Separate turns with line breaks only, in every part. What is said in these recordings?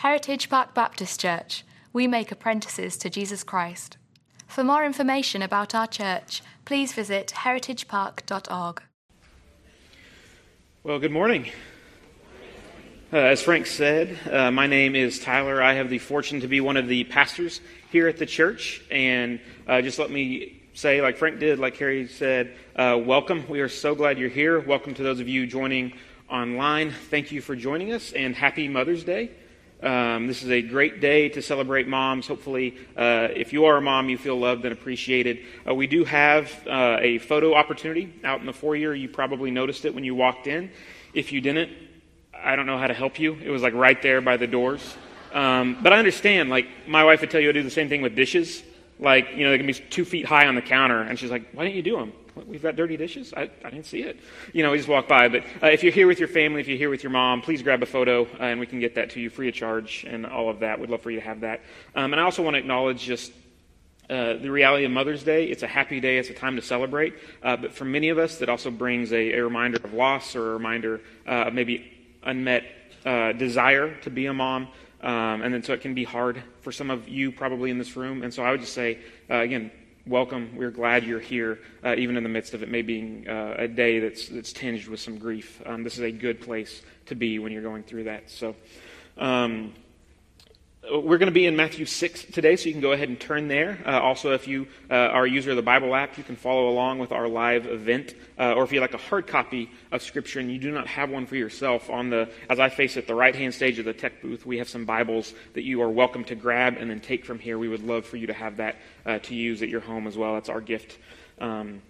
Heritage Park Baptist Church. We make apprentices to Jesus Christ. For more information about our church, please visit heritagepark.org.
Well, good morning. Uh, as Frank said, uh, my name is Tyler. I have the fortune to be one of the pastors here at the church. And uh, just let me say, like Frank did, like Carrie said, uh, welcome. We are so glad you're here. Welcome to those of you joining online. Thank you for joining us, and happy Mother's Day. Um, this is a great day to celebrate moms. Hopefully, uh, if you are a mom, you feel loved and appreciated. Uh, we do have uh, a photo opportunity out in the foyer. You probably noticed it when you walked in. If you didn't, I don't know how to help you. It was like right there by the doors. Um, but I understand. Like my wife would tell you to do the same thing with dishes. Like you know, they can be two feet high on the counter, and she's like, "Why didn't you do them?" We've got dirty dishes? I, I didn't see it. You know, we just walk by. But uh, if you're here with your family, if you're here with your mom, please grab a photo uh, and we can get that to you free of charge and all of that. We'd love for you to have that. Um, and I also want to acknowledge just uh, the reality of Mother's Day. It's a happy day, it's a time to celebrate. Uh, but for many of us, that also brings a, a reminder of loss or a reminder uh, of maybe unmet uh, desire to be a mom. Um, and then so it can be hard for some of you probably in this room. And so I would just say, again, welcome. We're glad you're here, uh, even in the midst of it maybe being uh, a day that's, that's tinged with some grief. Um, this is a good place to be when you're going through that. So, um, we're going to be in Matthew 6 today, so you can go ahead and turn there. Uh, also, if you uh, are a user of the Bible app, you can follow along with our live event. Uh, or if you like a hard copy of Scripture and you do not have one for yourself, on the as I face it, the right hand stage of the tech booth, we have some Bibles that you are welcome to grab and then take from here. We would love for you to have that uh, to use at your home as well. That's our gift um,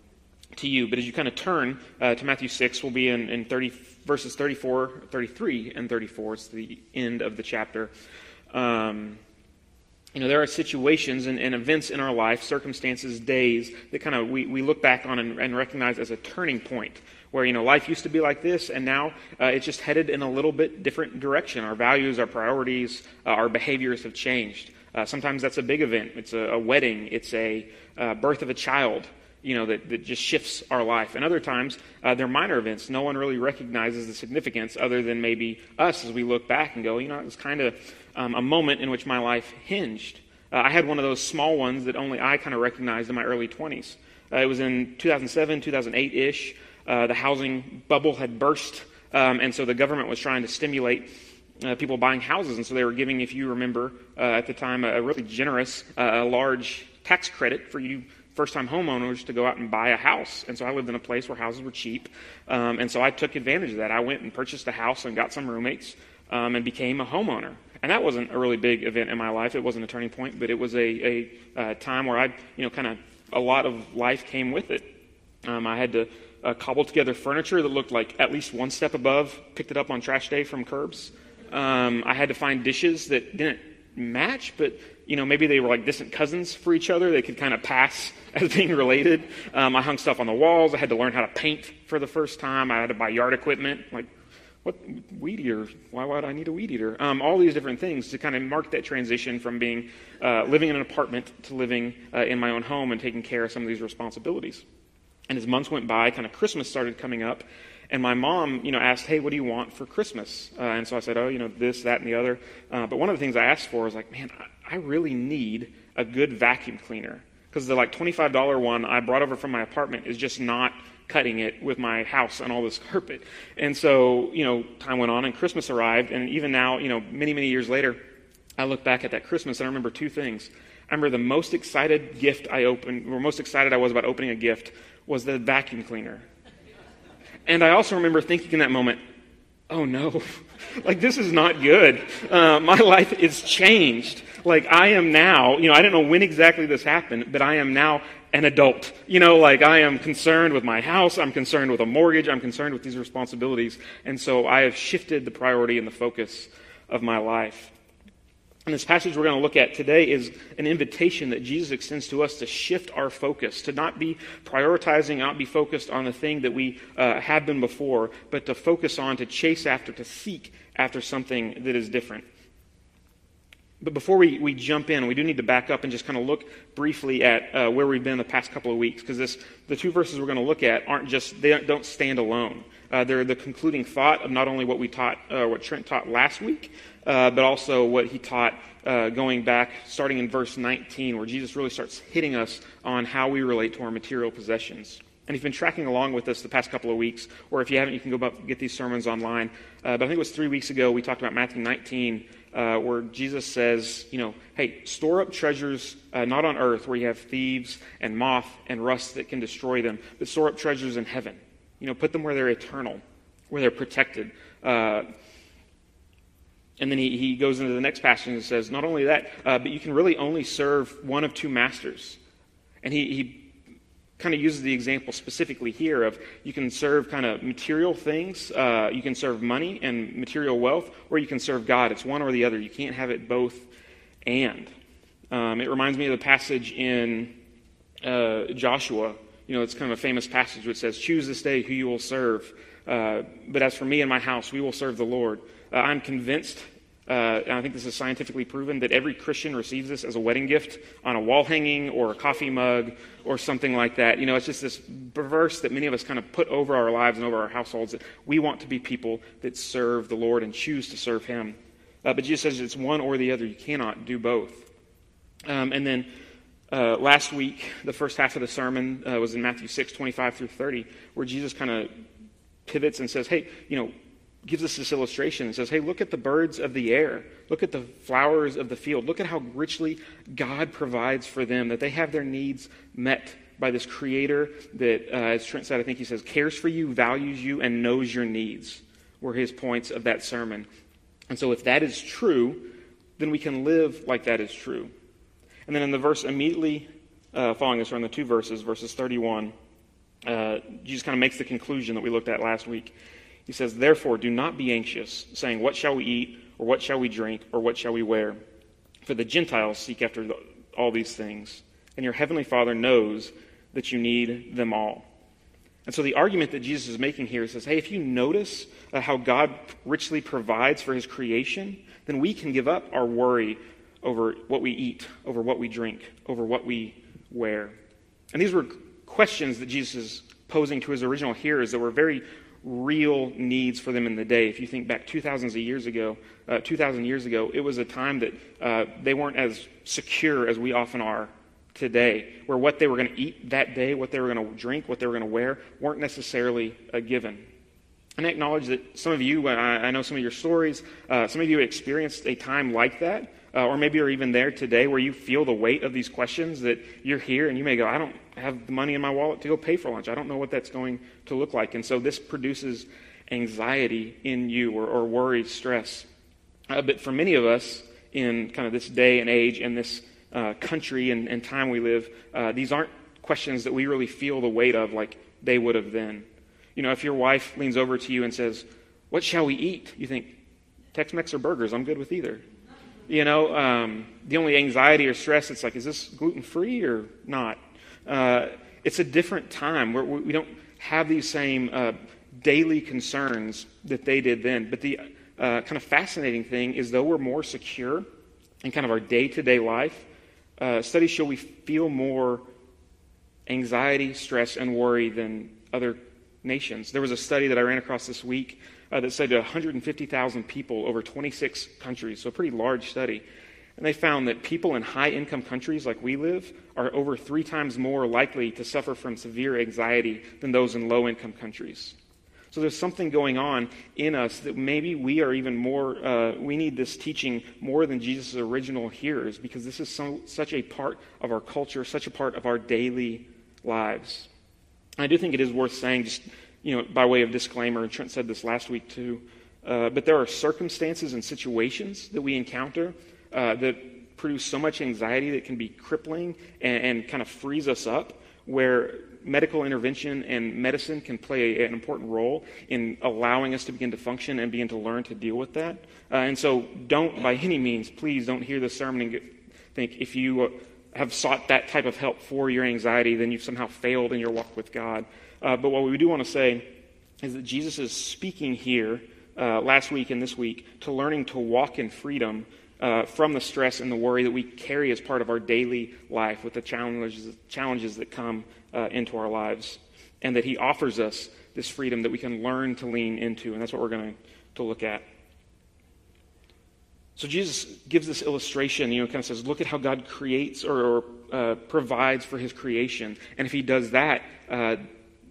to you. But as you kind of turn uh, to Matthew 6, we'll be in, in 30, verses 34, 33, and 34. It's the end of the chapter. Um, you know, there are situations and, and, events in our life, circumstances, days that kind of we, we look back on and, and, recognize as a turning point where, you know, life used to be like this and now uh, it's just headed in a little bit different direction. Our values, our priorities, uh, our behaviors have changed. Uh, sometimes that's a big event. It's a, a wedding. It's a uh, birth of a child you know, that, that just shifts our life. And other times, uh, they're minor events. No one really recognizes the significance other than maybe us as we look back and go, you know, it was kind of um, a moment in which my life hinged. Uh, I had one of those small ones that only I kind of recognized in my early 20s. Uh, it was in 2007, 2008 ish. Uh, the housing bubble had burst, um, and so the government was trying to stimulate uh, people buying houses. And so they were giving, if you remember uh, at the time, a, really generous, a large tax credit for you first time homeowners to go out and buy a house. And so I lived in a place where houses were cheap. Um, and so I took advantage of that. I went and purchased a house and got some roommates um, and became a homeowner. And that wasn't a really big event in my life. It wasn't a turning point, but it was a, a, a time where I, you know, kind of a lot of life came with it. Um, I had to uh, cobble together furniture that looked like at least one step above, picked it up on trash day from curbs. Um, I had to find dishes that didn't match, but you know, maybe they were like distant cousins for each other. They could kind of pass as being related. Um, I hung stuff on the walls. I had to learn how to paint for the first time. I had to buy yard equipment, like what weed eater? Why would I need a weed eater? Um, all these different things to kind of mark that transition from being uh, living in an apartment to living uh, in my own home and taking care of some of these responsibilities. And as months went by, kind of Christmas started coming up, and my mom, you know, asked, "Hey, what do you want for Christmas?" Uh, and so I said, "Oh, you know, this, that, and the other." Uh, but one of the things I asked for was like, "Man, I, really need a good vacuum cleaner because the like twenty-five dollar one I brought over from my apartment is just not cutting it with my house and all this carpet." And so, you know, time went on, and Christmas arrived, and even now, you know, many many years later, I look back at that Christmas and I remember two things. I remember the most excited gift I opened, or most excited I was about opening a gift, was the vacuum cleaner. And I also remember thinking in that moment, oh no, like this is not good. Uh, my life is changed. Like I am now, you know, I don't know when exactly this happened, but I am now an adult. You know, like I am concerned with my house, I'm concerned with a mortgage, I'm concerned with these responsibilities. And so I have shifted the priority and the focus of my life. And this passage we're going to look at today is an invitation that Jesus extends to us to shift our focus, to not be prioritizing, not be focused on the thing that we uh, have been before, but to focus on, to chase after, to seek after something that is different. But before we, we jump in, we do need to back up and just kind of look briefly at uh, where we've been the past couple of weeks, because the two verses we're going to look at aren't just, they don't stand alone. Uh, they're the concluding thought of not only what we taught, uh, what Trent taught last week, uh, but also what he taught uh, going back, starting in verse 19, where Jesus really starts hitting us on how we relate to our material possessions. And if you've been tracking along with us the past couple of weeks, or if you haven't, you can go get these sermons online. Uh, but I think it was three weeks ago we talked about Matthew 19, uh, where Jesus says, you know, hey, store up treasures uh, not on earth where you have thieves and moth and rust that can destroy them, but store up treasures in heaven. You know, put them where they're eternal, where they're protected. Uh, and then he, he goes into the next passage and says, not only that, uh, but you can really only serve one of two masters. And he, he kind of uses the example specifically here of you can serve kind of material things, uh, you can serve money and material wealth, or you can serve God. It's one or the other. You can't have it both and. Um, it reminds me of the passage in uh, Joshua. You know, it's kind of a famous passage which says, Choose this day who you will serve. Uh, but as for me and my house, we will serve the Lord. Uh, I'm convinced uh, and I think this is scientifically proven that every Christian receives this as a wedding gift on a wall hanging or a coffee mug or something like that. You know, it's just this verse that many of us kind of put over our lives and over our households that we want to be people that serve the Lord and choose to serve Him. Uh, but Jesus says it's one or the other. You cannot do both. Um, and then uh, last week, the first half of the sermon uh, was in Matthew 6, 25 through 30, where Jesus kind of pivots and says, hey, you know, gives us this illustration and says, hey, look at the birds of the air. Look at the flowers of the field. Look at how richly God provides for them, that they have their needs met by this creator that, uh, as Trent said, I think he says, cares for you, values you, and knows your needs, were his points of that sermon. And so if that is true, then we can live like that is true. And then in the verse immediately uh, following this, or in the two verses, verses 31, uh, Jesus kind of makes the conclusion that we looked at last week. He says, Therefore, do not be anxious, saying, What shall we eat, or what shall we drink, or what shall we wear? For the Gentiles seek after all these things, and your heavenly Father knows that you need them all. And so the argument that Jesus is making here says, hey, if you notice uh, how God richly provides for his creation, then we can give up our worry over what we eat, over what we drink, over what we wear. And these were questions that Jesus is posing to his original hearers that were very real needs for them in the day. If you think back 2,000 years ago, uh, 2,000 years ago, it was a time that uh, they weren't as secure as we often are today, where what they were going to eat that day, what they were going to drink, what they were going to wear, weren't necessarily a given. And I acknowledge that some of you, I, I know some of your stories, uh, some of you experienced a time like that, uh, or maybe you're even there today where you feel the weight of these questions that you're here and you may go, I don't have the money in my wallet to go pay for lunch. I don't know what that's going to look like. And so this produces anxiety in you or, or worry, stress. Uh, but for many of us in kind of this day and age and this uh, country and, and, time we live, uh, these aren't questions that we really feel the weight of like they would have then. You know, if your wife leans over to you and says, What shall we eat? You think, Tex Mex or burgers? I'm good with either. You know, um, the only anxiety or stress, it's like, is this gluten free or not? Uh, it's a different time where we don't have these same uh, daily concerns that they did then. But the uh, kind of fascinating thing is, though we're more secure in kind of our day to day life, uh, studies show we feel more anxiety, stress, and worry than other nations. There was a study that I ran across this week uh, that studied 150,000 people over 26 countries, so a pretty large study. And they found that people in high income countries like we live are over three times more likely to suffer from severe anxiety than those in low income countries. So there's something going on in us that maybe we are even more, uh, we need this teaching more than Jesus' original hearers because this is so, such a part of our culture, such a part of our daily lives. I do think it is worth saying, just you know, by way of disclaimer, and Trent said this last week too, uh, but there are circumstances and situations that we encounter uh, that produce so much anxiety that can be crippling and, and, kind of frees us up, where medical intervention and medicine can play an important role in allowing us to begin to function and begin to learn to deal with that. Uh, and so, don't, by any means, please don't hear this sermon and get, think if you have sought that type of help for your anxiety, then you've somehow failed in your walk with God. Uh, but what we do want to say is that Jesus is speaking here uh, last week and this week to learning to walk in freedom uh, from the stress and the worry that we carry as part of our daily life with the challenges, challenges that come uh, into our lives. And that He offers us this freedom that we can learn to lean into. And that's what we're going to look at. So Jesus gives this illustration, you know, kind of says, look at how God creates or, or uh, provides for his creation. And if he does that, uh,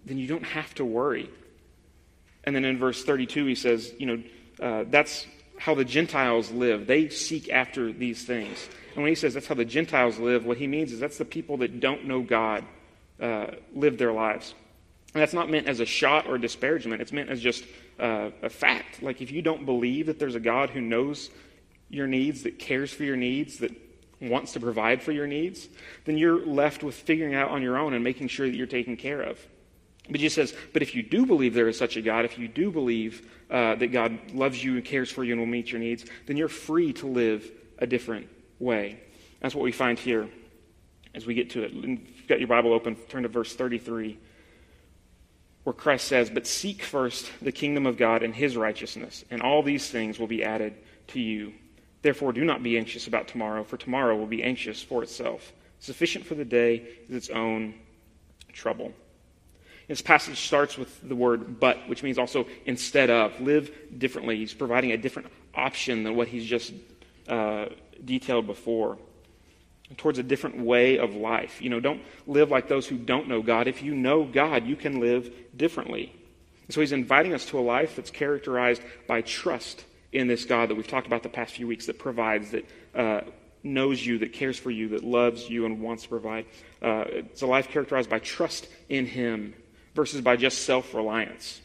then you don't have to worry. And then in verse 32, he says, you know, uh, that's how the Gentiles live. They seek after these things. And when he says that's how the Gentiles live, what he means is that's the people that don't know God uh, live their lives. And that's not meant as a shot or disparagement. It's meant as just uh, a fact. Like if you don't believe that there's a God who knows your needs, that cares for your needs, that wants to provide for your needs, then you're left with figuring out on your own and making sure that you're taken care of. But Jesus says, but if you do believe there is such a God, if you do believe uh, that God loves you and cares for you and will meet your needs, then you're free to live a different way. That's what we find here as we get to it. If you've got your Bible open, turn to verse 33, where Christ says, But seek first the kingdom of God and his righteousness, and all these things will be added to you. Therefore, do not be anxious about tomorrow, for tomorrow will be anxious for itself. Sufficient for the day is its own trouble. This passage starts with the word but, which means also instead of. Live differently. He's providing a different option than what he's just uh, detailed before. Towards a different way of life. You know, don't live like those who don't know God. If you know God, you can live differently. And so he's inviting us to a life that's characterized by trust in this God that we've talked about the past few weeks that provides, that uh, knows you, that cares for you, that loves you, and wants to provide. Uh, it's a life characterized by trust in Him versus by just self reliance.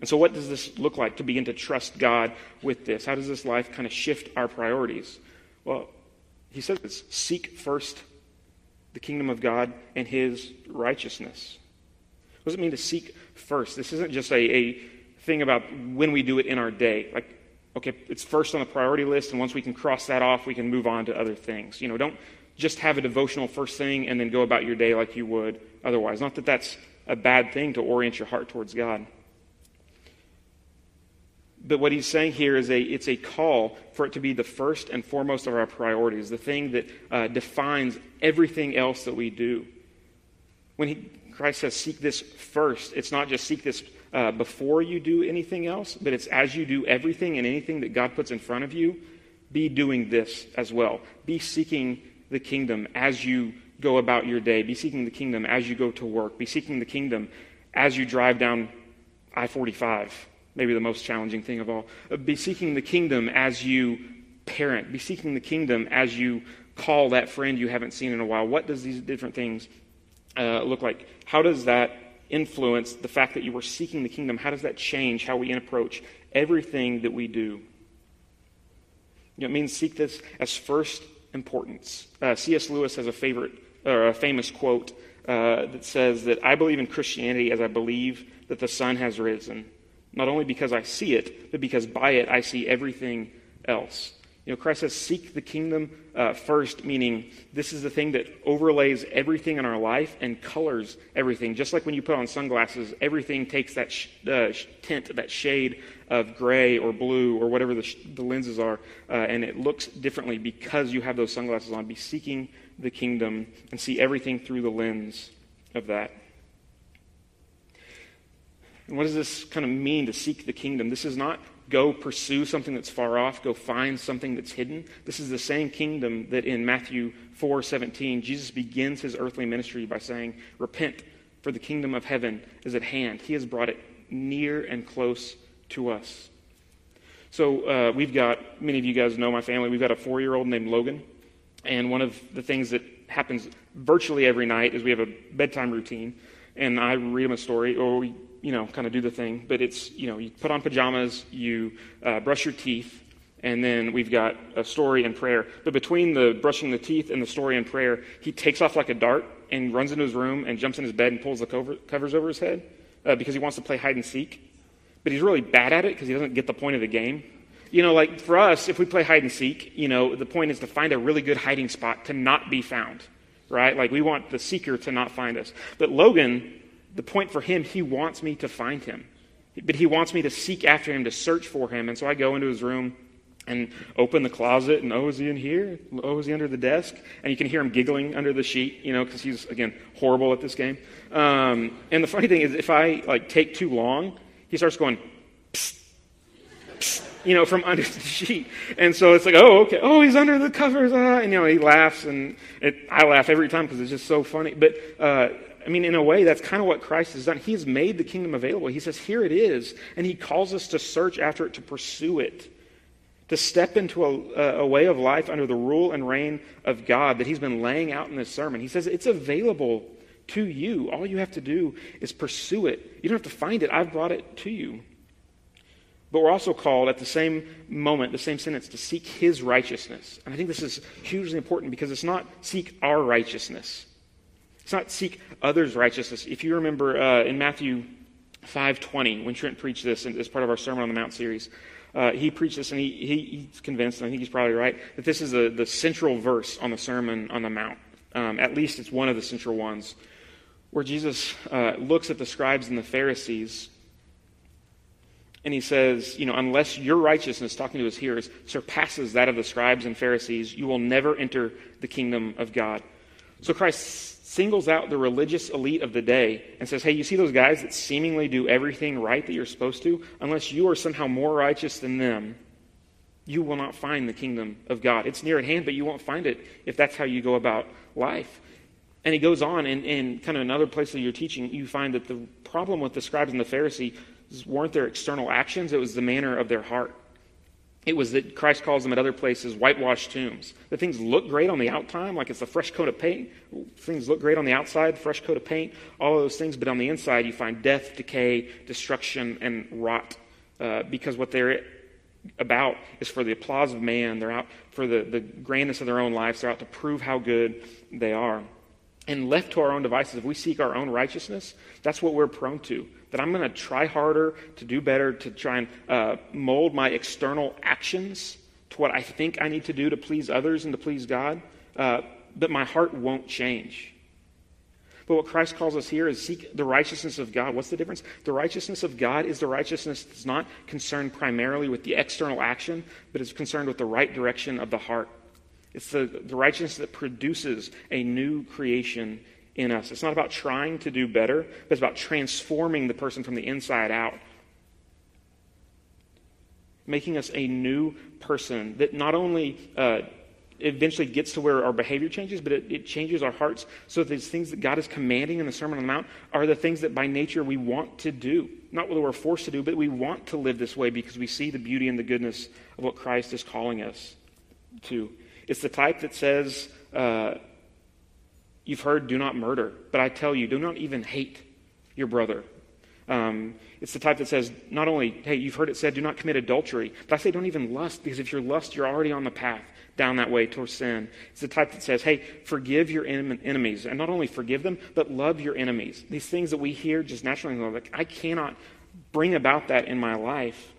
And so, what does this look like to begin to trust God with this? How does this life kind of shift our priorities? Well, he says it's seek first the kingdom of God and his righteousness. What does it mean to seek first? This isn't just a, a thing about when we do it in our day. Like, okay, it's first on the priority list, and once we can cross that off, we can move on to other things. You know, don't just have a devotional first thing and then go about your day like you would otherwise. Not that that's a bad thing to orient your heart towards God. But what he's saying here is a, it's a call for it to be the first and foremost of our priorities, the thing that uh, defines everything else that we do. When he, Christ says, seek this first, it's not just seek this uh, before you do anything else, but it's as you do everything and anything that God puts in front of you, be doing this as well. Be seeking the kingdom as you go about your day. Be seeking the kingdom as you go to work. Be seeking the kingdom as you drive down I 45, maybe the most challenging thing of all. Uh, be seeking the kingdom as you parent. Be seeking the kingdom as you call that friend you haven't seen in a while. What does these different things uh, look like? How does that influence the fact that you were seeking the kingdom? How does that change how we approach everything that we do? You know, it means seek this as first importance. Uh, C.S. Lewis has a favorite or a famous quote uh, that says that I believe in Christianity as I believe that the sun has risen, not only because I see it, but because by it I see everything else. You know, Christ says, seek the kingdom uh, first, meaning this is the thing that overlays everything in our life and colors everything. Just like when you put on sunglasses, everything takes that sh- uh, tint, that shade of gray or blue or whatever the, sh- the lenses are, uh, and it looks differently because you have those sunglasses on. Be seeking the kingdom and see everything through the lens of that. And what does this kind of mean to seek the kingdom? This is not go pursue something that's far off, go find something that's hidden. This is the same kingdom that in Matthew 4:17 Jesus begins his earthly ministry by saying, "Repent, for the kingdom of heaven is at hand. He has brought it near and close to us." So uh, we've got many of you guys know my family. We've got a four-year-old named Logan, and one of the things that happens virtually every night is we have a bedtime routine, and I read him a story, or we you know, kind of do the thing. But it's, you know, you put on pajamas, you uh, brush your teeth, and then we've got a story and prayer. But between the brushing the teeth and the story and prayer, he takes off like a dart and runs into his room and jumps in his bed and pulls the cover, covers over his head uh, because he wants to play hide and seek. But he's really bad at it because he doesn't get the point of the game. You know, like for us, if we play hide and seek, you know, the point is to find a really good hiding spot to not be found, right? Like we want the seeker to not find us. But Logan the point for him, he wants me to find him. But he wants me to seek after him, to search for him. And so I go into his room and open the closet. And oh is he in here? Oh is he under the desk? And you can hear him giggling under the sheet you know because he's again horrible at this game. Um, and the funny thing is if i like take too long he starts going psst, psst, you know from under the sheet. And so it's like oh okay. Oh he's under the covers. Ah. and you know he laughs. And it, i laugh every time because it's just so funny. But uh, I mean, in a way, that's kind of what Christ has done. He has made the kingdom available. He says, Here it is. And He calls us to search after it, to pursue it to step into a, a, way of life under the rule and reign of God that he's been laying out in this sermon. He says it's available to you. All you have to do is pursue it. You don't have to find it, I've brought it to you. But we're also called at the same moment, the same sentence, to seek his righteousness. And I think this is hugely important because it's not seek our righteousness. It's not seek others' righteousness. If you remember uh, in Matthew 5.20, when Trent preached this as part of our Sermon on the Mount series, uh, he preached this, and he, he, he's convinced, and I think he's probably right, that this is a, the central verse on the Sermon on the Mount. Um, at least it's one of the central ones, where Jesus uh, looks at the scribes and the Pharisees, and he says, you know, unless your righteousness, talking to his hearers, surpasses that of the scribes and Pharisees, you will never enter the kingdom of God. So Christ singles out the religious elite of the day and says, Hey, you see those guys that seemingly do everything right that you're supposed to? Unless you are somehow more righteous than them, you will not find the kingdom of God. It's near at hand, but you won't find it if that's how you go about life. And he goes on, and in kind of another place of your teaching, you find that the problem with the scribes and the Pharisees weren't their external actions, it was the manner of their heart. It was that Christ calls them at other places whitewashed tombs. The things look great on the outtime, like it's a fresh coat of paint. Things look great on the outside, fresh coat of paint, all of those things. But on the inside, you find death, decay, destruction, and rot. Uh, because what they're about is for the applause of man. They're out for the, the grandness of their own lives. They're out to prove how good they are. And left to our own devices, if we seek our own righteousness, that's what we're prone to that I'm going to try harder to do better, to try and uh, mold my external actions to what I think I need to do to please others and to please God, uh, but my heart won't change. But what Christ calls us here is seek the righteousness of God. What's the difference? The righteousness of God is the righteousness that's not concerned primarily with the external action, but is concerned with the right direction of the heart. It's the, the righteousness that produces a new creation in us. It's not about trying to do better, but it's about transforming the person from the inside out. Making us a new person that not only uh, eventually gets to where our behavior changes, but it, it, changes our hearts so that these things that God is commanding in the Sermon on the Mount are the things that by nature we want to do. Not what we're forced to do, but we want to live this way because we see the beauty and the goodness of what Christ is calling us to. It's the type that says, uh, You've heard, do not murder. But I tell you, do not even hate your brother. Um, it's the type that says, not only, hey, you've heard it said, do not commit adultery, but I say, don't even lust, because if you're lust, you're already on the path down that way towards sin. It's the type that says, hey, forgive your enemies. And not only forgive them, but love your enemies. These things that we hear just naturally, like, I cannot bring about that in my life.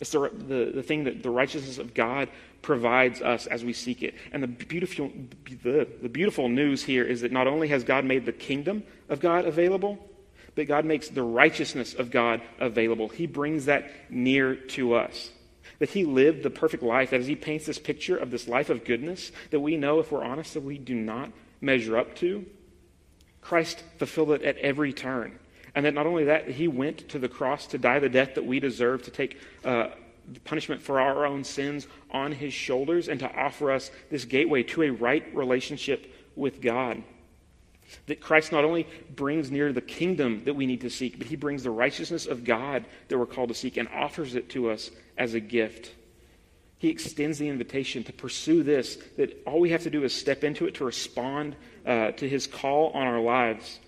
It's the, the, the thing that the righteousness of God provides us as we seek it. And the beautiful, the, the beautiful news here is that not only has God made the kingdom of God available, but God makes the righteousness of God available. He brings that near to us. That He lived the perfect life, that as He paints this picture of this life of goodness that we know, if we're honest, that we do not measure up to, Christ fulfilled it at every turn. And that not only that, He went to the cross to die the death that we deserve, to take uh, punishment for our own sins on his shoulders and to offer us this gateway to a right relationship with God. That Christ not only brings near the kingdom that we need to seek, but he brings the righteousness of God that we're called to seek and offers it to us as a gift. He extends the invitation to pursue this, that all we have to do is step into it to respond uh, to his call on our lives.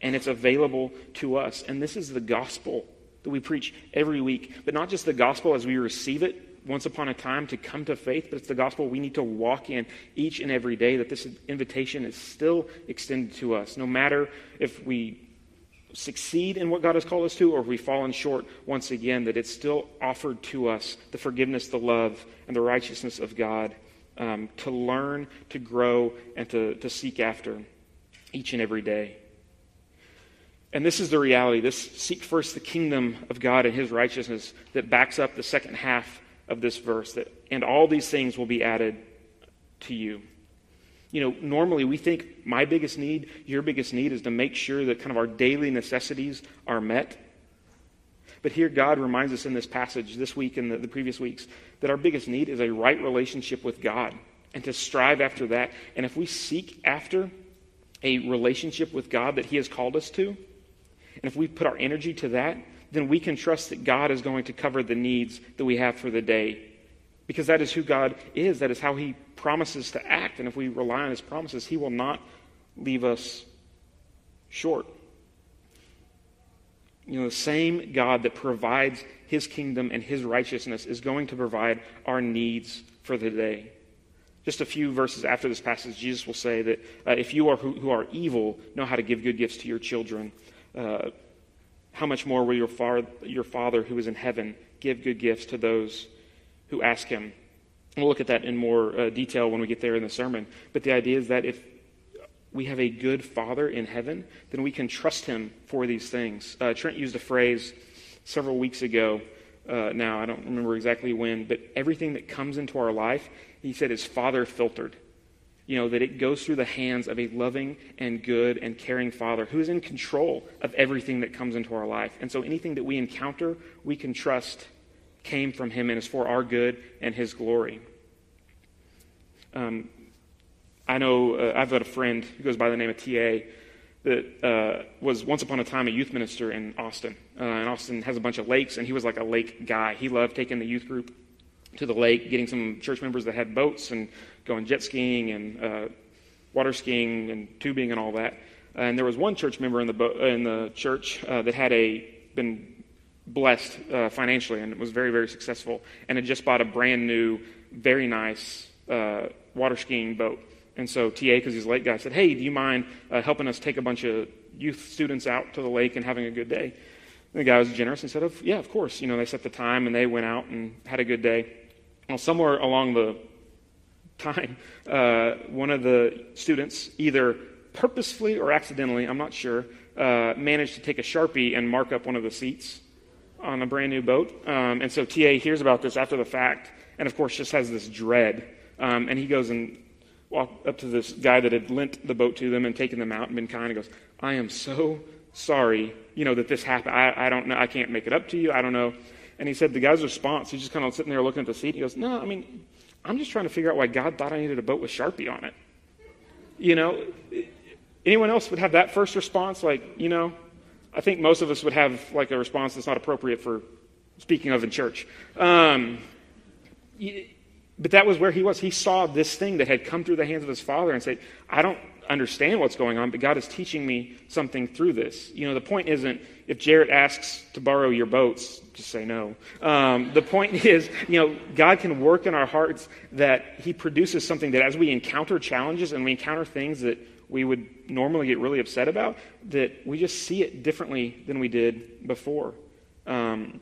And it's available to us. And this is the gospel that we preach every week, but not just the gospel as we receive it once upon a time to come to faith, but it's the gospel we need to walk in each and every day, that this invitation is still extended to us, no matter if we succeed in what God has called us to or if we've fallen short once again, that it's still offered to us the forgiveness, the love, and the righteousness of God um, to learn, to grow, and to, to seek after each and every day. And this is the reality. This seek first the kingdom of God and his righteousness that backs up the second half of this verse that, and all these things will be added to you. You know, normally we think my biggest need, your biggest need is to make sure that kind of our daily necessities are met. But here, God reminds us in this passage this week and the, the previous weeks that our biggest need is a right relationship with God and to strive after that. And if we seek after a relationship with God that He has called us to, and if we put our energy to that, then we can trust that God is going to cover the needs that we have for the day. Because that is who God is, that is how He promises to act. And if we rely on His promises, He will not leave us short. You know, the same God that provides His kingdom and His righteousness is going to provide our needs for the day. Just a few verses after this passage, Jesus will say that uh, if you are who, who, are evil know how to give good gifts to your children, uh, how much more will your, far, your Father who is in heaven give good gifts to those who ask him? We'll look at that in more uh, detail when we get there in the sermon. But the idea is that if we have a good Father in heaven, then we can trust him for these things. Uh, Trent used a phrase several weeks ago. Uh, now, I don't remember exactly when, but everything that comes into our life, he said, is Father filtered you know, that it goes through the hands of a loving and good and caring Father who is in control of everything that comes into our life. And so anything that we encounter, we can trust came from Him and is for our good and His glory. Um, I know uh, I've got a friend who goes by the name of TA that uh, was once upon a time a youth minister in Austin. Uh, and Austin has a bunch of lakes, and he was like a lake guy. He loved taking the youth group to the lake, getting some church members that had boats and going jet skiing and uh, water skiing and tubing and all that. And there was one church member in the in the church uh, that had a been blessed uh, financially and was very very successful and had just bought a brand new, very nice uh, water skiing boat. And so TA, because he's a late guy, said, "Hey, do you mind uh, helping us take a bunch of youth students out to the lake and having a good day?" And the guy was generous and said, "Yeah, of course." You know, they set the time and they went out and had a good day. Well, somewhere along the time, uh, one of the students, either purposefully or accidentally, I'm not sure, uh, managed to take a Sharpie and mark up one of the seats on a brand new boat. Um, and so TA hears about this after the fact, and of course just has this dread. Um, and he goes and walked up to this guy that had lent the boat to them and taken them out and been kind and goes, I am so sorry, you know, that this happened. I, I don't know. I can't make it up to you. I don't know. And he said the guy's response, he's just kind of sitting there looking at the seat. He goes, No, I mean, I'm just trying to figure out why God thought I needed a boat with Sharpie on it. You know, anyone else would have that first response? Like, you know, I think most of us would have like a response that's not appropriate for speaking of in church. Um, but that was where he was. He saw this thing that had come through the hands of his father and said, I don't understand what's going on, but God is teaching me something through this. You know, the point isn't if Jarrett asks to borrow your boats, just say no. Um, the point is, you know, God can work in our hearts that He produces something that as we encounter challenges and we encounter things that we would normally get really upset about, that we just see it differently than we did before. Um,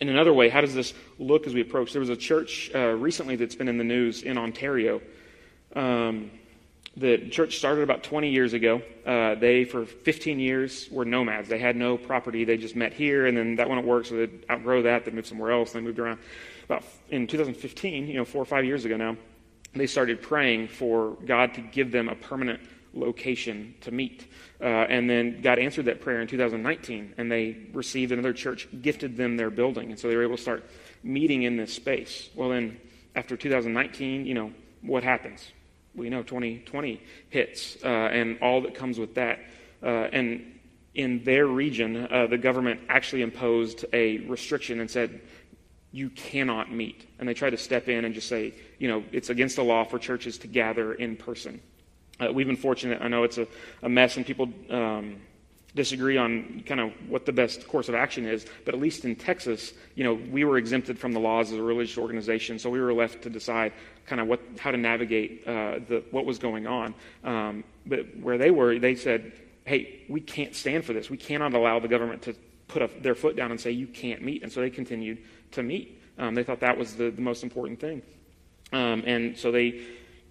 in another way, how does this look as we approach? There was a church uh, recently that's been in the news in Ontario. Um, the church started about 20 years ago. Uh, they, for 15 years, were nomads. They had no property. They just met here, and then that wouldn't work, so they'd outgrow that. They moved somewhere else. They moved around. About in 2015, you know, four or five years ago now, they started praying for God to give them a permanent location to meet. Uh, and then God answered that prayer in 2019, and they received another church, gifted them their building, and so they were able to start meeting in this space. Well, then, after 2019, you know, what happens? We know 2020 hits uh, and all that comes with that. Uh, and in their region, uh, the government actually imposed a restriction and said, you cannot meet. And they tried to step in and just say, you know, it's against the law for churches to gather in person. Uh, we've been fortunate. I know it's a, a mess and people um, disagree on kind of what the best course of action is, but at least in Texas, you know, we were exempted from the laws as a religious organization, so we were left to decide kind of what, how to navigate uh, the, what was going on. Um, but where they were, they said, hey, we can't stand for this. We cannot allow the government to put a, their foot down and say, you can't meet. And so they continued to meet. Um, they thought that was the, the most important thing. Um, and so they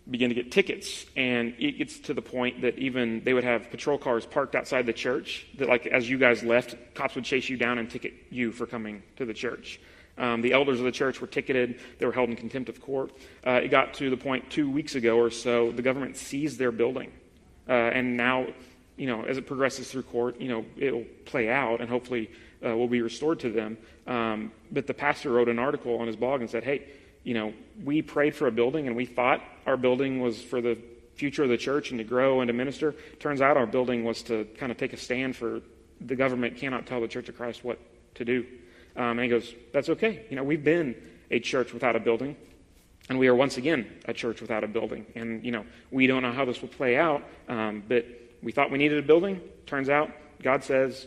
began to get tickets. And it gets to the point that even they would have patrol cars parked outside the church that, like, as you guys left, cops would chase you down and ticket you for coming to the church. Um, the elders of the church were ticketed. They were held in contempt of court. Uh, it got to the point two weeks ago or so, the government seized their building. Uh, and now, you know, as it progresses through court, you know, it'll play out and hopefully uh, will be restored to them. Um, but the pastor wrote an article on his blog and said, hey, you know, we prayed for a building and we thought our building was for the future of the church and to grow and to minister. Turns out our building was to kind of take a stand for the government cannot tell the Church of Christ what to do. Um, and he goes, That's okay. You know, we've been a church without a building, and we are once again a church without a building. And, you know, we don't know how this will play out, um, but we thought we needed a building. Turns out God says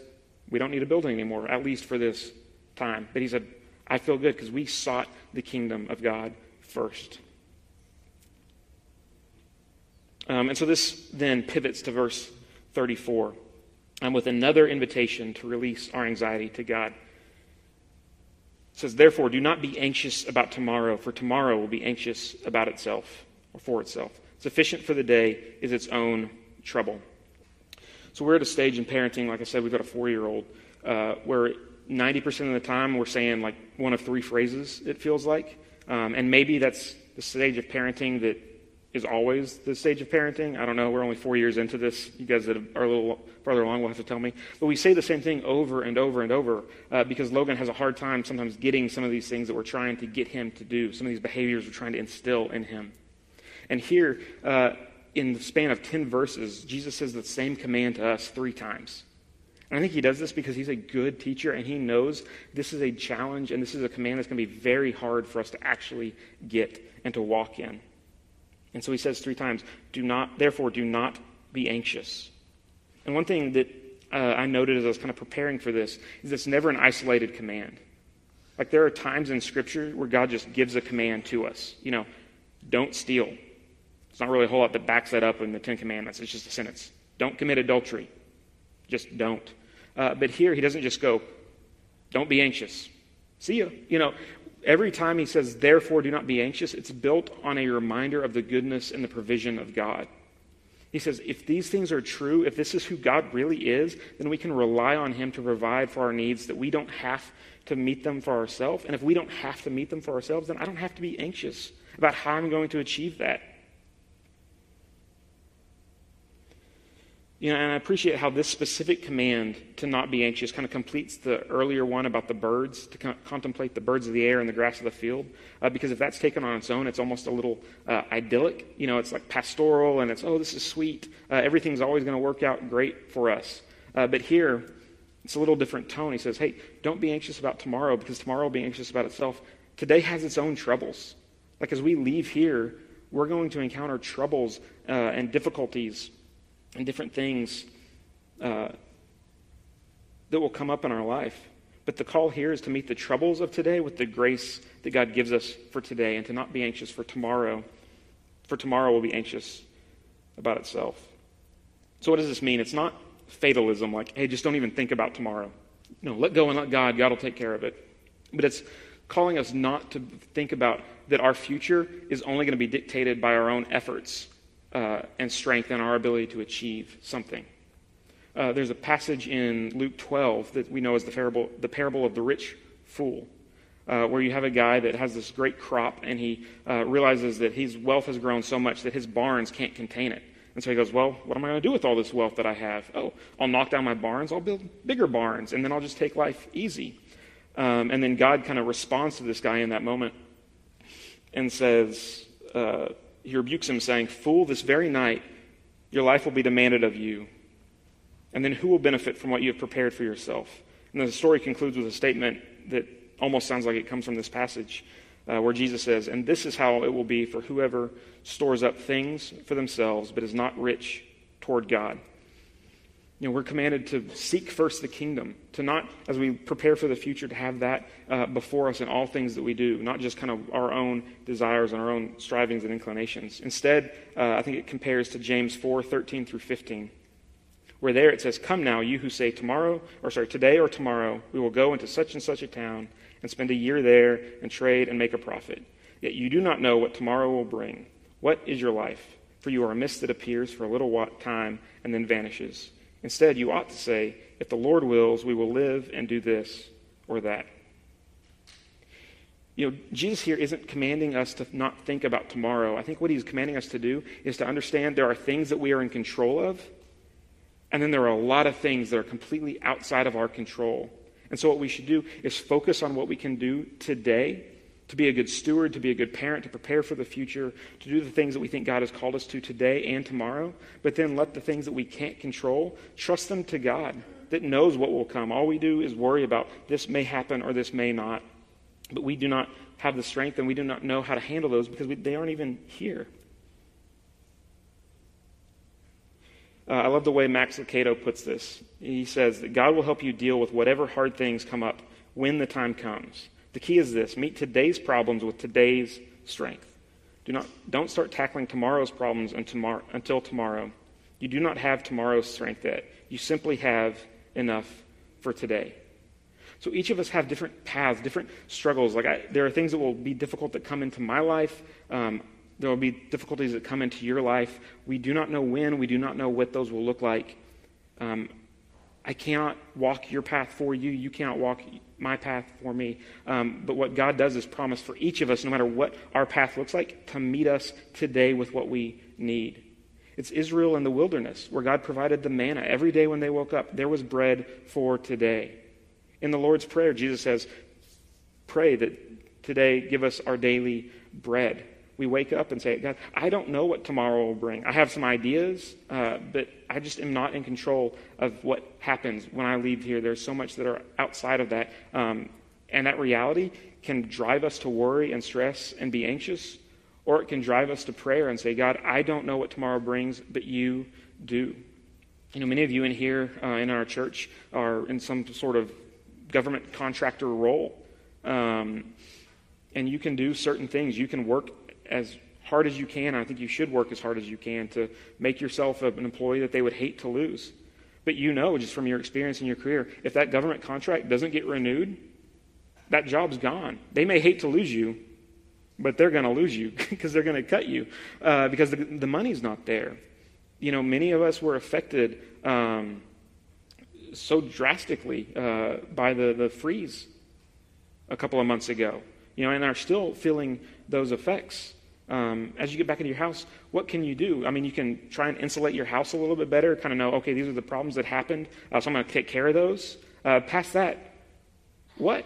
we don't need a building anymore, at least for this time. But he said, I feel good because we sought the kingdom of God first. Um, and so this then pivots to verse 34 um, with another invitation to release our anxiety to God. It says, Therefore, do not be anxious about tomorrow, for tomorrow will be anxious about itself or for itself. Sufficient for the day is its own trouble. So we're at a stage in parenting, like I said, we've got a four year old, uh, where 90% of the time we're saying like one of three phrases, it feels like. Um, and maybe that's the stage of parenting that is always the stage of parenting. I don't know. We're only four years into this. You guys that are a little farther along will have to tell me. But we say the same thing over and over and over uh, because Logan has a hard time sometimes getting some of these things that we're trying to get him to do, some of these behaviors we're trying to instill in him. And here, uh, in the span of 10 verses, Jesus says the same command to us three times. And I think he does this because he's a good teacher and he knows this is a challenge and this is a command that's going to be very hard for us to actually get and to walk in. And so he says three times, do not, therefore, do not be anxious. And one thing that uh, I noted as I was kind of preparing for this is it's never an isolated command. Like there are times in Scripture where God just gives a command to us. You know, don't steal. It's not really a whole lot that backs that up in the Ten Commandments. It's just a sentence. Don't commit adultery. Just don't. Uh, but here he doesn't just go, don't be anxious. See you. You know, every time he says, therefore do not be anxious, it's built on a reminder of the goodness and the provision of God. He says, if these things are true, if this is who God really is, then we can rely on him to provide for our needs, that we don't have to meet them for ourselves. And if we don't have to meet them for ourselves, then I don't have to be anxious about how I'm going to achieve that. You know, and I appreciate how this specific command to not be anxious kind of completes the earlier one about the birds, to con- contemplate the birds of the air and the grass of the field. Uh, because if that's taken on its own, it's almost a little uh, idyllic. You know, it's like pastoral and it's, oh, this is sweet. Uh, everything's always going to work out great for us. Uh, but here, it's a little different tone. He says, hey, don't be anxious about tomorrow because tomorrow will be anxious about itself. Today has its own troubles. Like as we leave here, we're going to encounter troubles uh, and difficulties and different things uh, that will come up in our life. But the call here is to meet the troubles of today with the grace that God gives us for today and to not be anxious for tomorrow, for tomorrow will be anxious about itself. So, what does this mean? It's not fatalism, like, hey, just don't even think about tomorrow. No, let go and let God. God will take care of it. But it's calling us not to think about that our future is only going to be dictated by our own efforts uh, and strengthen our ability to achieve something. Uh, there's a passage in Luke 12 that we know as the parable, the parable of the rich fool, uh, where you have a guy that has this great crop and he uh, realizes that his wealth has grown so much that his barns can't contain it. And so he goes, Well, what am I going to do with all this wealth that I have? Oh, I'll knock down my barns, I'll build bigger barns, and then I'll just take life easy. Um, and then God kind of responds to this guy in that moment and says, uh, he rebukes him, saying, Fool, this very night your life will be demanded of you. And then who will benefit from what you have prepared for yourself? And then the story concludes with a statement that almost sounds like it comes from this passage, uh, where Jesus says, And this is how it will be for whoever stores up things for themselves, but is not rich toward God. You know, we're commanded to seek first the kingdom, to not, as we prepare for the future, to have that uh, before us in all things that we do, not just kind of our own desires and our own strivings and inclinations. Instead, uh, I think it compares to James 4 13 through 15, where there it says, Come now, you who say tomorrow, or sorry, today or tomorrow, we will go into such and such a town and spend a year there and trade and make a profit. Yet you do not know what tomorrow will bring. What is your life? For you are a mist that appears for a little time and then vanishes. Instead, you ought to say, If the Lord wills, we will live and do this or that. You know, Jesus here isn't commanding us to not think about tomorrow. I think what he's commanding us to do is to understand there are things that we are in control of, and then there are a lot of things that are completely outside of our control. And so, what we should do is focus on what we can do today to be a good steward, to be a good parent, to prepare for the future, to do the things that we think God has called us to today and tomorrow, but then let the things that we can't control, trust them to God that knows what will come. All we do is worry about this may happen or this may not. But we do not have the strength and we do not know how to handle those because we, they aren't even here. Uh, I love the way Max Lucado puts this. He says that God will help you deal with whatever hard things come up when the time comes. The key is this meet today's problems with today's strength. Do not, don't start tackling tomorrow's problems until tomorrow. You do not have tomorrow's strength yet. You simply have enough for today. So each of us have different paths, different struggles. Like I, there are things that will be difficult that come into my life. Um, there will be difficulties that come into your life. We do not know when. We do not know what those will look like. Um, I cannot walk your path for you. You cannot walk my path for me. Um, but what God does is promise for each of us, no matter what our path looks like, to meet us today with what we need. It's Israel in the wilderness where God provided the manna every day when they woke up. There was bread for today. In the Lord's Prayer, Jesus says, Pray that today give us our daily bread. We wake up and say, God, I don't know what tomorrow will bring. I have some ideas, uh, but I just am not in control of what happens when I leave here. There's so much that are outside of that. Um, and that reality can drive us to worry and stress and be anxious, or it can drive us to prayer and say, God, I don't know what tomorrow brings, but you do. You know, many of you in here uh, in our church are in some sort of government contractor role. Um, and you can do certain things. You can work as hard as you can. I think you should work as hard as you can to make yourself an employee that they would hate to lose. But you know, just from your experience in your career, if that government contract doesn't get renewed, that job's gone. They may hate to lose you, but they're going to lose you because they're going to cut you uh, because the, the money's not there. You know, many of us were affected. Um, so drastically uh, by the, the freeze a couple of months ago, you know, and are still feeling those effects. Um, as you get back into your house, what can you do? I mean, you can try and insulate your house a little bit better, kind of know, okay, these are the problems that happened, uh, so I'm going to take care of those. Uh, past that, what?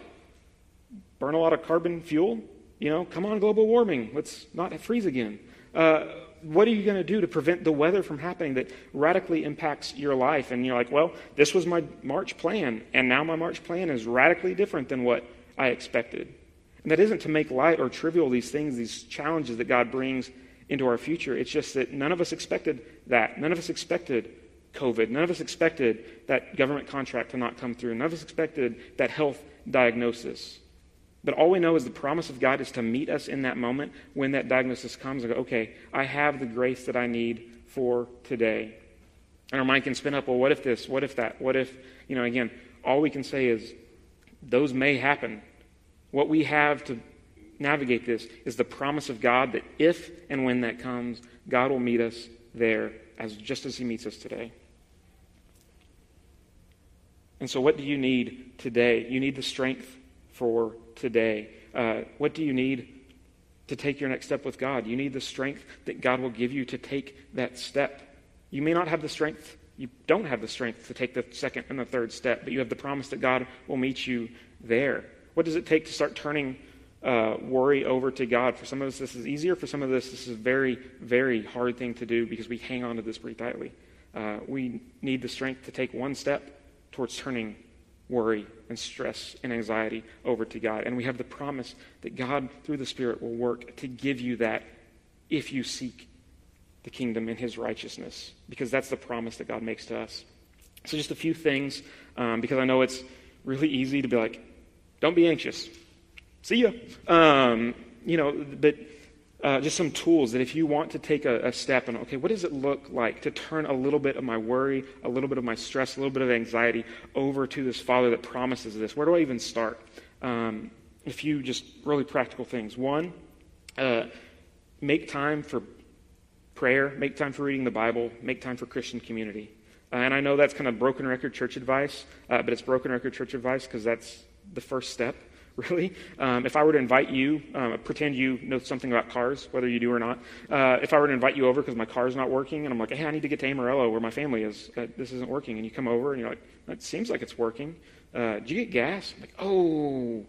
Burn a lot of carbon fuel? You know, come on, global warming, let's not freeze again. Uh, what are you going to do to prevent the weather from happening that radically impacts your life? And you're like, well, this was my March plan, and now my March plan is radically different than what I expected. And that isn't to make light or trivial these things, these challenges that God brings into our future. It's just that none of us expected that. None of us expected COVID. None of us expected that government contract to not come through. None of us expected that health diagnosis. But all we know is the promise of God is to meet us in that moment when that diagnosis comes and go, okay, I have the grace that I need for today. And our mind can spin up, well, what if this? What if that? What if, you know, again, all we can say is those may happen. What we have to navigate this is the promise of God that if and when that comes, God will meet us there as just as he meets us today. And so what do you need today? You need the strength for today? Uh, what do you need to take your next step with God? You need the strength that God will give you to take that step. You may not have the strength, you don't have the strength to take the second and the third step, but you have the promise that God will meet you there. What does it take to start turning uh, worry over to God? For some of us, this is easier. For some of us, this is a very, very hard thing to do because we hang on to this pretty tightly. Uh, we need the strength to take one step towards turning worry and stress and anxiety over to God. And we have the promise that God, through the Spirit, will work to give you that if you seek the kingdom and his righteousness, because that's the promise that God makes to us. So, just a few things, um, because I know it's really easy to be like, don't be anxious. See ya. Um, you know, but uh, just some tools that if you want to take a, a, step and, okay, what does it look like to turn a little bit of my worry, a little bit of my stress, a little bit of anxiety over to this Father that promises this? Where do I even start? Um, a few just really practical things. One, uh, make time for prayer, make time for reading the Bible, make time for Christian community. Uh, and I know that's kind of broken record church advice, uh, but it's broken record church advice because that's the first step. really. Um, if I were to invite you, um, pretend you know something about cars, whether you do or not. Uh, if I were to invite you over because my car's not working, and I'm like, hey, I need to get to Amarillo where my family is. Uh, this isn't working. And you come over and you're like, that seems like it's working. Uh, did you get gas? I'm like, oh,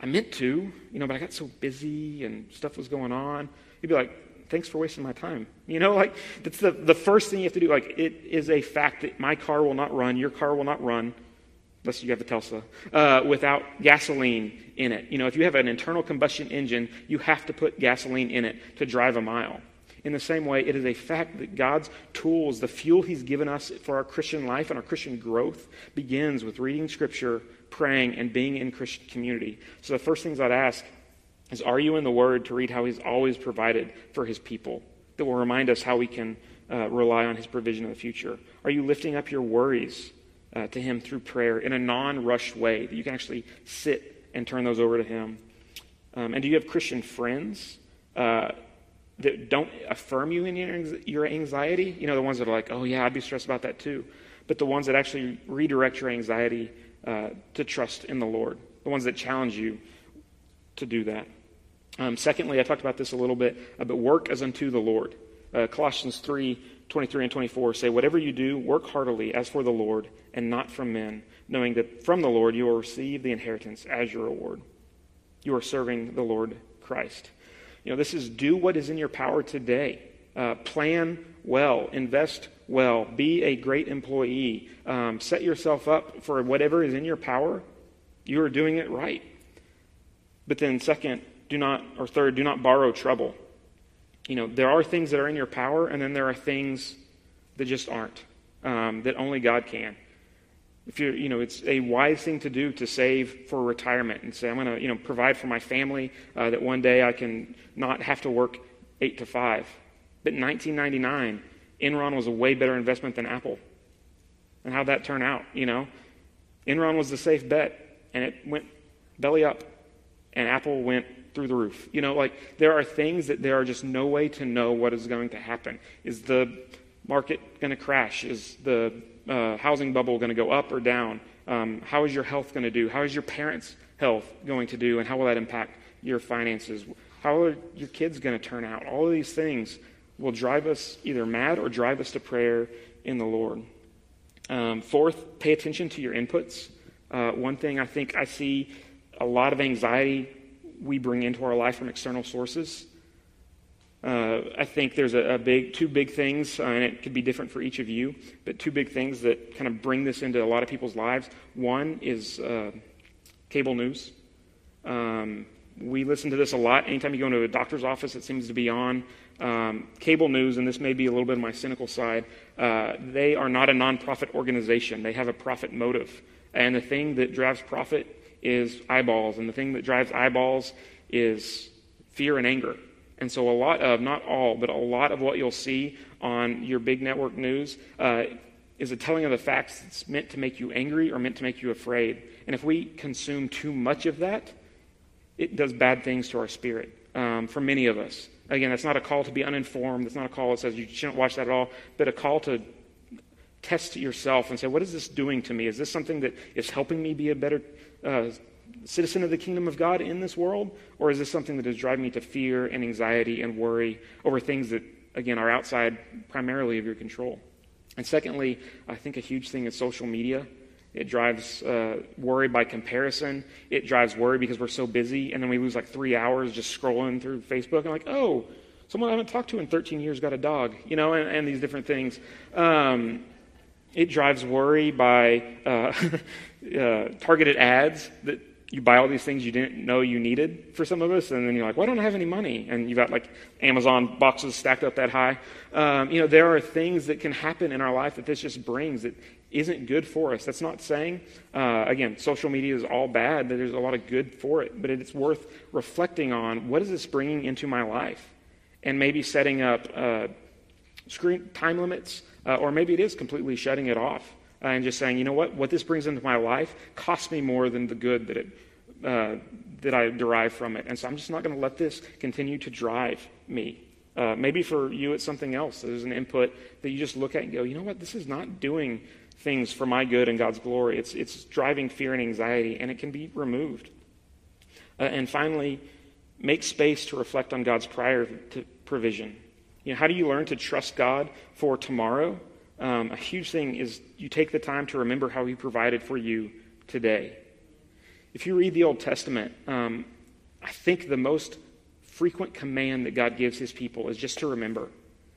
I meant to, you know, but I got so busy and stuff was going on. You'd be like, thanks for wasting my time. You know, like that's the, the first thing you have to do. Like it is a fact that my car will not run, your car will not run, unless you have a Tesla, uh, without gasoline in it. You know, if you have an internal combustion engine, you have to put gasoline in it to drive a mile. In the same way, it is a fact that God's tools, the fuel He's given us for our Christian life and our Christian growth, begins with reading Scripture, praying, and being in Christian community. So the first things I'd ask is Are you in the Word to read how He's always provided for His people? That will remind us how we can uh, rely on His provision in the future. Are you lifting up your worries uh, to Him through prayer in a non rushed way that you can actually sit and turn those over to Him? Um, and do you have Christian friends? Uh, that don't affirm you in your anxiety. You know, the ones that are like, oh, yeah, I'd be stressed about that too. But the ones that actually redirect your anxiety uh, to trust in the Lord, the ones that challenge you to do that. Um, secondly, I talked about this a little bit, uh, but work as unto the Lord. Uh, Colossians 3 23 and 24 say, Whatever you do, work heartily as for the Lord and not from men, knowing that from the Lord you will receive the inheritance as your reward. You are serving the Lord Christ. You know, this is do what is in your power today. Uh, plan well, invest well, be a great employee, um, set yourself up for whatever is in your power. You are doing it right. But then, second, do not, or third, do not borrow trouble. You know, there are things that are in your power, and then there are things that just aren't, um, that only God can. If you're, you know, it's a wise thing to do to save for retirement and say, I'm going to, you know, provide for my family uh, that one day I can not have to work eight to five. But in 1999, Enron was a way better investment than Apple. And how'd that turn out? You know, Enron was the safe bet, and it went belly up, and Apple went through the roof. You know, like there are things that there are just no way to know what is going to happen. Is the market going to crash? Is the uh, housing bubble going to go up or down? Um, how is your health going to do? How is your parents' health going to do? And how will that impact your finances? How are your kids going to turn out? All of these things will drive us either mad or drive us to prayer in the Lord. Um, fourth, pay attention to your inputs. Uh, one thing I think I see a lot of anxiety we bring into our life from external sources. Uh, I think there's a, a, big, two big things, uh, and it could be different for each of you, but two big things that kind of bring this into a lot of people's lives. One is uh, cable news. Um, we listen to this a lot. Anytime you go into a doctor's office, it seems to be on. Um, cable news, and this may be a little bit of my cynical side, uh, they are not a nonprofit organization. They have a profit motive. And the thing that drives profit is eyeballs, and the thing that drives eyeballs is fear and anger. And so, a lot of, not all, but a lot of what you'll see on your big network news uh, is a telling of the facts that's meant to make you angry or meant to make you afraid. And if we consume too much of that, it does bad things to our spirit um, for many of us. Again, that's not a call to be uninformed. That's not a call that says you shouldn't watch that at all, but a call to test yourself and say, what is this doing to me? Is this something that is helping me be a better citizen of the kingdom of God in this world? Or is this something that is driving me to fear and anxiety and worry over things that, again, are outside primarily of your control? And secondly, I think a huge thing is social media. It drives uh, worry by comparison. It drives worry because we're so busy, and then we lose like three hours just scrolling through Facebook. And like, oh, someone I haven't talked to in 13 years got a dog, you know, and, and these different things. Um, it drives worry by uh, uh, targeted ads that you buy all these things you didn't know you needed for some of us, and then you're like, "Why don't I have any money?" And you've got like Amazon boxes stacked up that high. Um, you know, there are things that can happen in our life that this just brings that isn't good for us. That's not saying, uh, again, social media is all bad. There's a lot of good for it, but it's worth reflecting on what is this bringing into my life, and maybe setting up uh, screen time limits, uh, or maybe it is completely shutting it off and just saying, you know what, what this brings into my life costs me more than the good that it uh, that I derive from it. And so I'm just not going to let this continue to drive me. Uh, maybe for you, it's something else. There's an input that you just look at and go, you know what, this is not doing things for my good and God's glory. It's, it's driving fear and anxiety, and it can be removed. Uh, and finally, make space to reflect on God's prior provision. You know, how do you learn to trust God for tomorrow? Um, a huge thing is you take the time to remember how He provided for you today. If you read the Old Testament, um, I think the most frequent command that God gives His people is just to remember.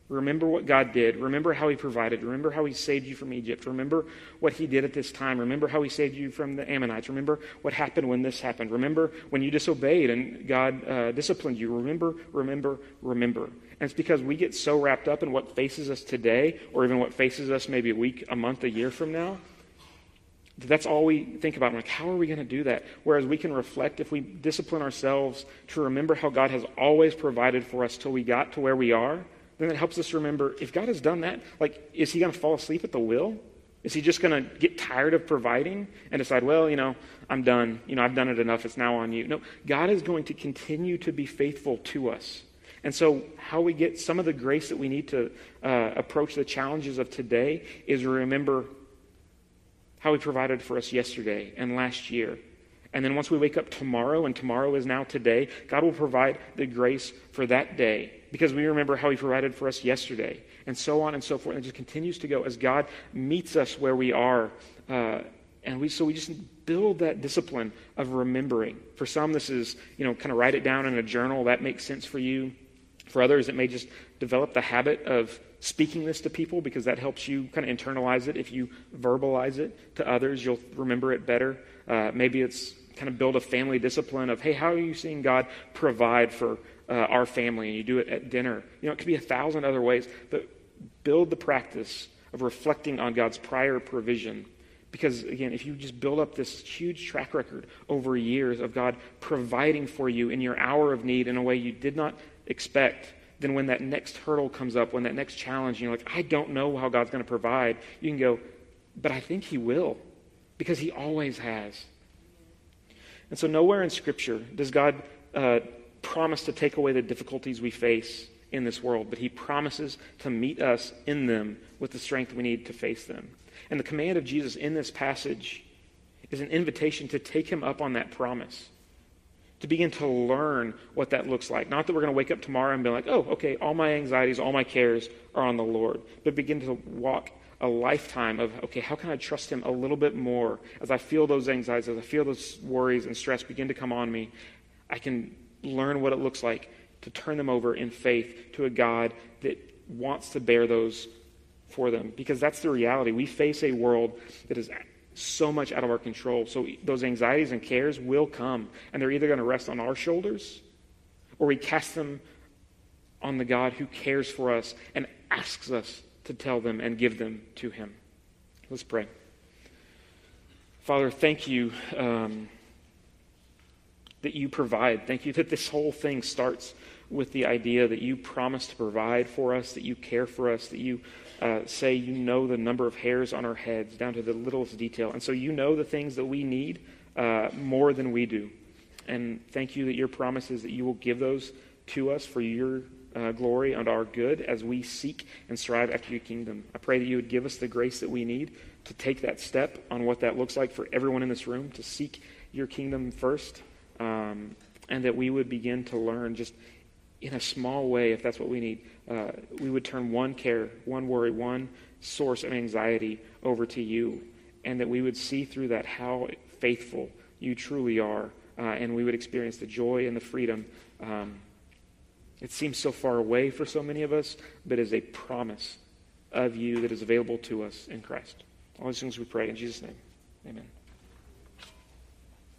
Remember what God did. Remember how He provided. Remember how He saved you from Egypt. Remember what He did at this time. Remember how He saved you from the Ammonites. Remember what happened when this happened. Remember when you disobeyed and God uh, disciplined you. Remember, remember, remember. And it's because we get so wrapped up in what faces us today, or even what faces us maybe a week, a month, a year from now. That's all we think about. Like, how are we going to do that? Whereas we can reflect if we discipline ourselves to remember how God has always provided for us till we got to where we are then it helps us remember if God has done that, like, is he going to fall asleep at the wheel? Is he just going to get tired of providing and decide, well, you know, I'm done. You know, I've done it enough. It's now on you. No, God is going to continue to be faithful to us. And so, how we get some of the grace that we need to uh, approach the challenges of today is remember how He provided for us yesterday and last year. And then once we wake up tomorrow, and tomorrow is now today, God will provide the grace for that day because we remember how He provided for us yesterday, and so on and so forth. And it just continues to go as God meets us where we are. Uh, and we, so we just build that discipline of remembering. For some, this is, you know, kind of write it down in a journal. That makes sense for you. For others, it may just develop the habit of speaking this to people because that helps you kind of internalize it. If you verbalize it to others, you'll remember it better. Uh, maybe it's kind of build a family discipline of, hey, how are you seeing God provide for uh, our family, and you do it at dinner. You know, it could be a thousand other ways, but build the practice of reflecting on God's prior provision. Because, again, if you just build up this huge track record over years of God providing for you in your hour of need in a way you did not expect, then when that next hurdle comes up, when that next challenge, you're like, I don't know how God's going to provide, you can go, but I think He will, because He always has. And so, nowhere in Scripture does God uh, promise to take away the difficulties we face in this world, but he promises to meet us in them with the strength we need to face them. And the command of Jesus in this passage is an invitation to take him up on that promise, to begin to learn what that looks like. Not that we're going to wake up tomorrow and be like, oh, okay, all my anxieties, all my cares are on the Lord, but begin to walk a lifetime of, okay, how can I trust him a little bit more as I feel those anxieties, as I feel those worries and stress begin to come on me? I can learn what it looks like to turn them over in faith to a God that wants to bear those for them. Because that's the reality. We face a world that is so much out of our control. So those anxieties and cares will come, and they're either going to rest on our shoulders or we cast them on the God who cares for us and asks us to tell them and give them to Him. Let's pray. Father, thank you. Um, that you provide. Thank you that this whole thing starts with the idea that you promise to provide for us, that you care for us, that you uh, say you know the number of hairs on our heads down to the littlest detail. And so you know the things that we need uh, more than we do. And thank you that your promise is that you will give those to us for your uh, glory and our good as we seek and strive after your kingdom. I pray that you would give us the grace that we need to take that step on what that looks like for everyone in this room, to seek your kingdom first um, and that we would begin to learn just in a small way, if that's what we need, uh, we would turn one care, one worry, one source of anxiety over to you, and that we would see through that how faithful you truly are, uh, and we would experience the joy and the freedom. Um, it seems so far away for so many of us, but is a promise of you that is available to us in Christ. All these things we pray in Jesus' name. Amen.